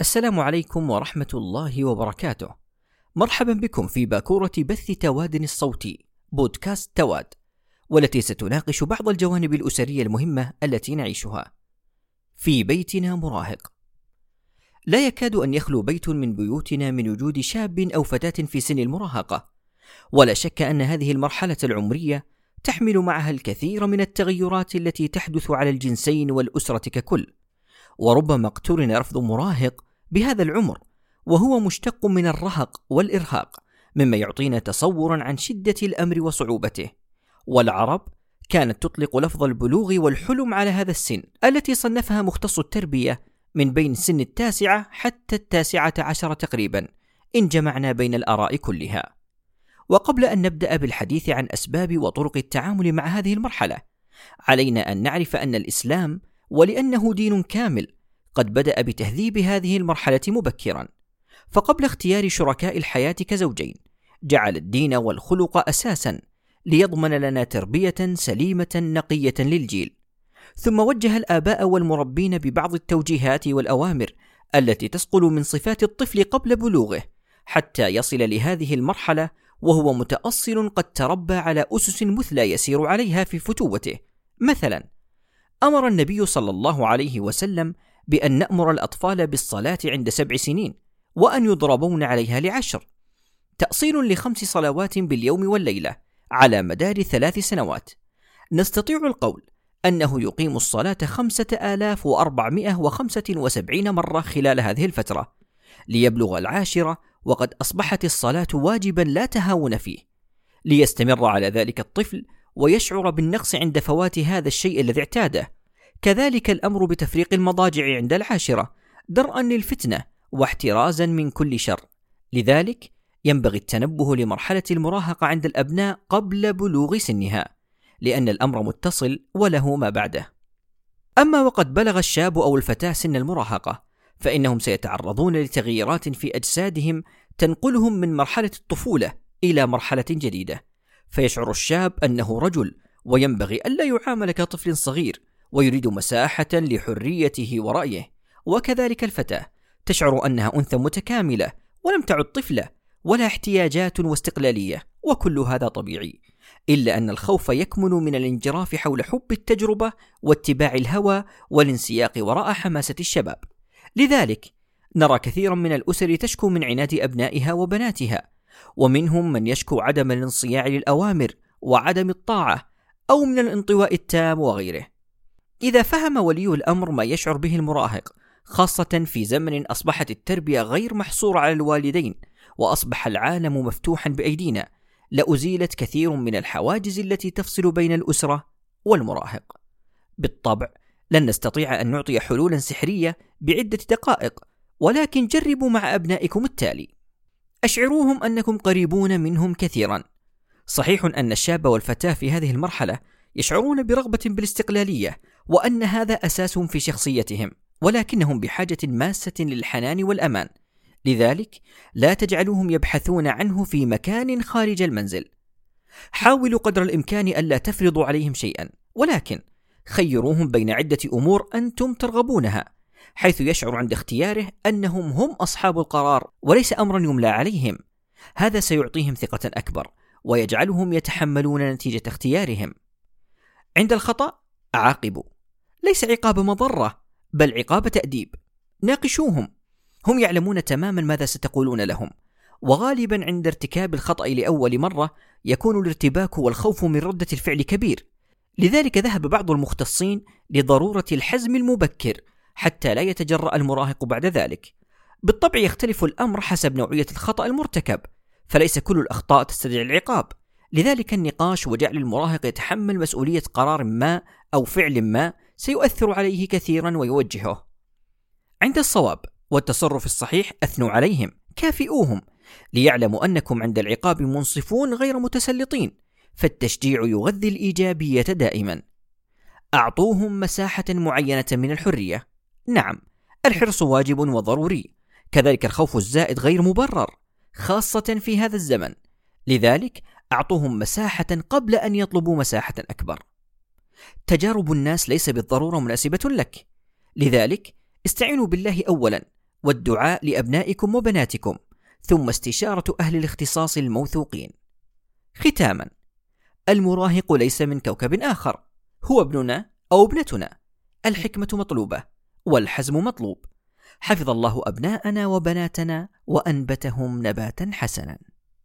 السلام عليكم ورحمة الله وبركاته. مرحبا بكم في باكورة بث تواد الصوتي بودكاست تواد، والتي ستناقش بعض الجوانب الأسرية المهمة التي نعيشها. في بيتنا مراهق. لا يكاد أن يخلو بيت من بيوتنا من وجود شاب أو فتاة في سن المراهقة، ولا شك أن هذه المرحلة العمرية تحمل معها الكثير من التغيرات التي تحدث على الجنسين والأسرة ككل. وربما اقترن رفض مراهق بهذا العمر وهو مشتق من الرهق والإرهاق مما يعطينا تصورا عن شدة الأمر وصعوبته. والعرب كانت تطلق لفظ البلوغ والحلم على هذا السن التي صنفها مختص التربية من بين سن التاسعة حتى التاسعة عشر تقريبا إن جمعنا بين الآراء كلها. وقبل أن نبدأ بالحديث عن أسباب وطرق التعامل مع هذه المرحلة علينا أن نعرف أن الإسلام ولأنه دين كامل قد بدأ بتهذيب هذه المرحلة مبكرا. فقبل اختيار شركاء الحياة كزوجين جعل الدين والخلق أساسا ليضمن لنا تربية سليمة نقية للجيل. ثم وجه الآباء والمربين ببعض التوجيهات والأوامر التي تسقل من صفات الطفل قبل بلوغه حتى يصل لهذه المرحلة وهو متأصل قد تربى على أسس مثلى يسير عليها في فتوته. مثلا أمر النبي صلى الله عليه وسلم بأن نأمر الأطفال بالصلاة عند سبع سنين وأن يضربون عليها لعشر. تأصيل لخمس صلوات باليوم والليلة على مدار ثلاث سنوات. نستطيع القول أنه يقيم الصلاة خمسة آلاف وأربعمائة وخمسة وسبعين مرة خلال هذه الفترة ليبلغ العاشرة وقد أصبحت الصلاة واجبا لا تهاون فيه. ليستمر على ذلك الطفل ويشعر بالنقص عند فوات هذا الشيء الذي اعتاده. كذلك الأمر بتفريق المضاجع عند العاشرة درءا للفتنة واحترازا من كل شر. لذلك ينبغي التنبه لمرحلة المراهقة عند الأبناء قبل بلوغ سنها لأن الأمر متصل وله ما بعده. أما وقد بلغ الشاب أو الفتاة سن المراهقة فإنهم سيتعرضون لتغييرات في أجسادهم تنقلهم من مرحلة الطفولة إلى مرحلة جديدة. فيشعر الشاب أنه رجل وينبغي ألا يعامل كطفل صغير ويريد مساحة لحريته ورأيه. وكذلك الفتاة. تشعر أنها أنثى متكاملة ولم تعد طفلة ولا احتياجات واستقلالية وكل هذا طبيعي. إلا أن الخوف يكمن من الانجراف حول حب التجربة واتباع الهوى والانسياق وراء حماسة الشباب. لذلك نرى كثيرا من الأسر تشكو من عناد أبنائها وبناتها ومنهم من يشكو عدم الانصياع للأوامر وعدم الطاعة أو من الانطواء التام وغيره. إذا فهم ولي الأمر ما يشعر به المراهق خاصة في زمن أصبحت التربية غير محصورة على الوالدين وأصبح العالم مفتوحا بأيدينا لأزيلت كثير من الحواجز التي تفصل بين الأسرة والمراهق. بالطبع لن نستطيع أن نعطي حلولا سحرية بعدة دقائق، ولكن جربوا مع أبنائكم التالي: أشعروهم أنكم قريبون منهم كثيرا. صحيح أن الشاب والفتاة في هذه المرحلة يشعرون برغبة بالاستقلالية وأن هذا أساسهم في شخصيتهم ولكنهم بحاجة ماسة للحنان والأمان. لذلك لا تجعلوهم يبحثون عنه في مكان خارج المنزل. حاولوا قدر الإمكان ألا تفرضوا عليهم شيئا ولكن خيروهم بين عدة أمور أنتم ترغبونها حيث يشعر عند اختياره أنهم هم أصحاب القرار وليس أمرا يملى عليهم. هذا سيعطيهم ثقة أكبر ويجعلهم يتحملون نتيجة اختيارهم. عند الخطأ عاقبوا ليس عقاب مضرة بل عقاب تأديب. ناقشوهم. هم يعلمون تماما ماذا ستقولون لهم. وغالبا عند ارتكاب الخطأ لأول مرة يكون الارتباك والخوف من ردة الفعل كبير. لذلك ذهب بعض المختصين لضرورة الحزم المبكر حتى لا يتجرأ المراهق بعد ذلك. بالطبع يختلف الأمر حسب نوعية الخطأ المرتكب فليس كل الأخطاء تستدعي العقاب. لذلك النقاش وجعل المراهق يتحمل مسؤولية قرار ما أو فعل ما سيؤثر عليه كثيرا ويوجهه. عند الصواب والتصرف الصحيح أثنوا عليهم، كافئوهم، ليعلموا أنكم عند العقاب منصفون غير متسلطين، فالتشجيع يغذي الإيجابية دائما. أعطوهم مساحة معينة من الحرية. نعم، الحرص واجب وضروري، كذلك الخوف الزائد غير مبرر، خاصة في هذا الزمن. لذلك أعطوهم مساحة قبل أن يطلبوا مساحة أكبر. تجارب الناس ليس بالضرورة مناسبة لك، لذلك استعينوا بالله أولا، والدعاء لأبنائكم وبناتكم ثم استشارة أهل الاختصاص الموثوقين. ختاما المراهق ليس من كوكب آخر هو ابننا أو ابنتنا. الحكمة مطلوبة والحزم مطلوب. حفظ الله أبناءنا وبناتنا وأنبتهم نباتا حسنا.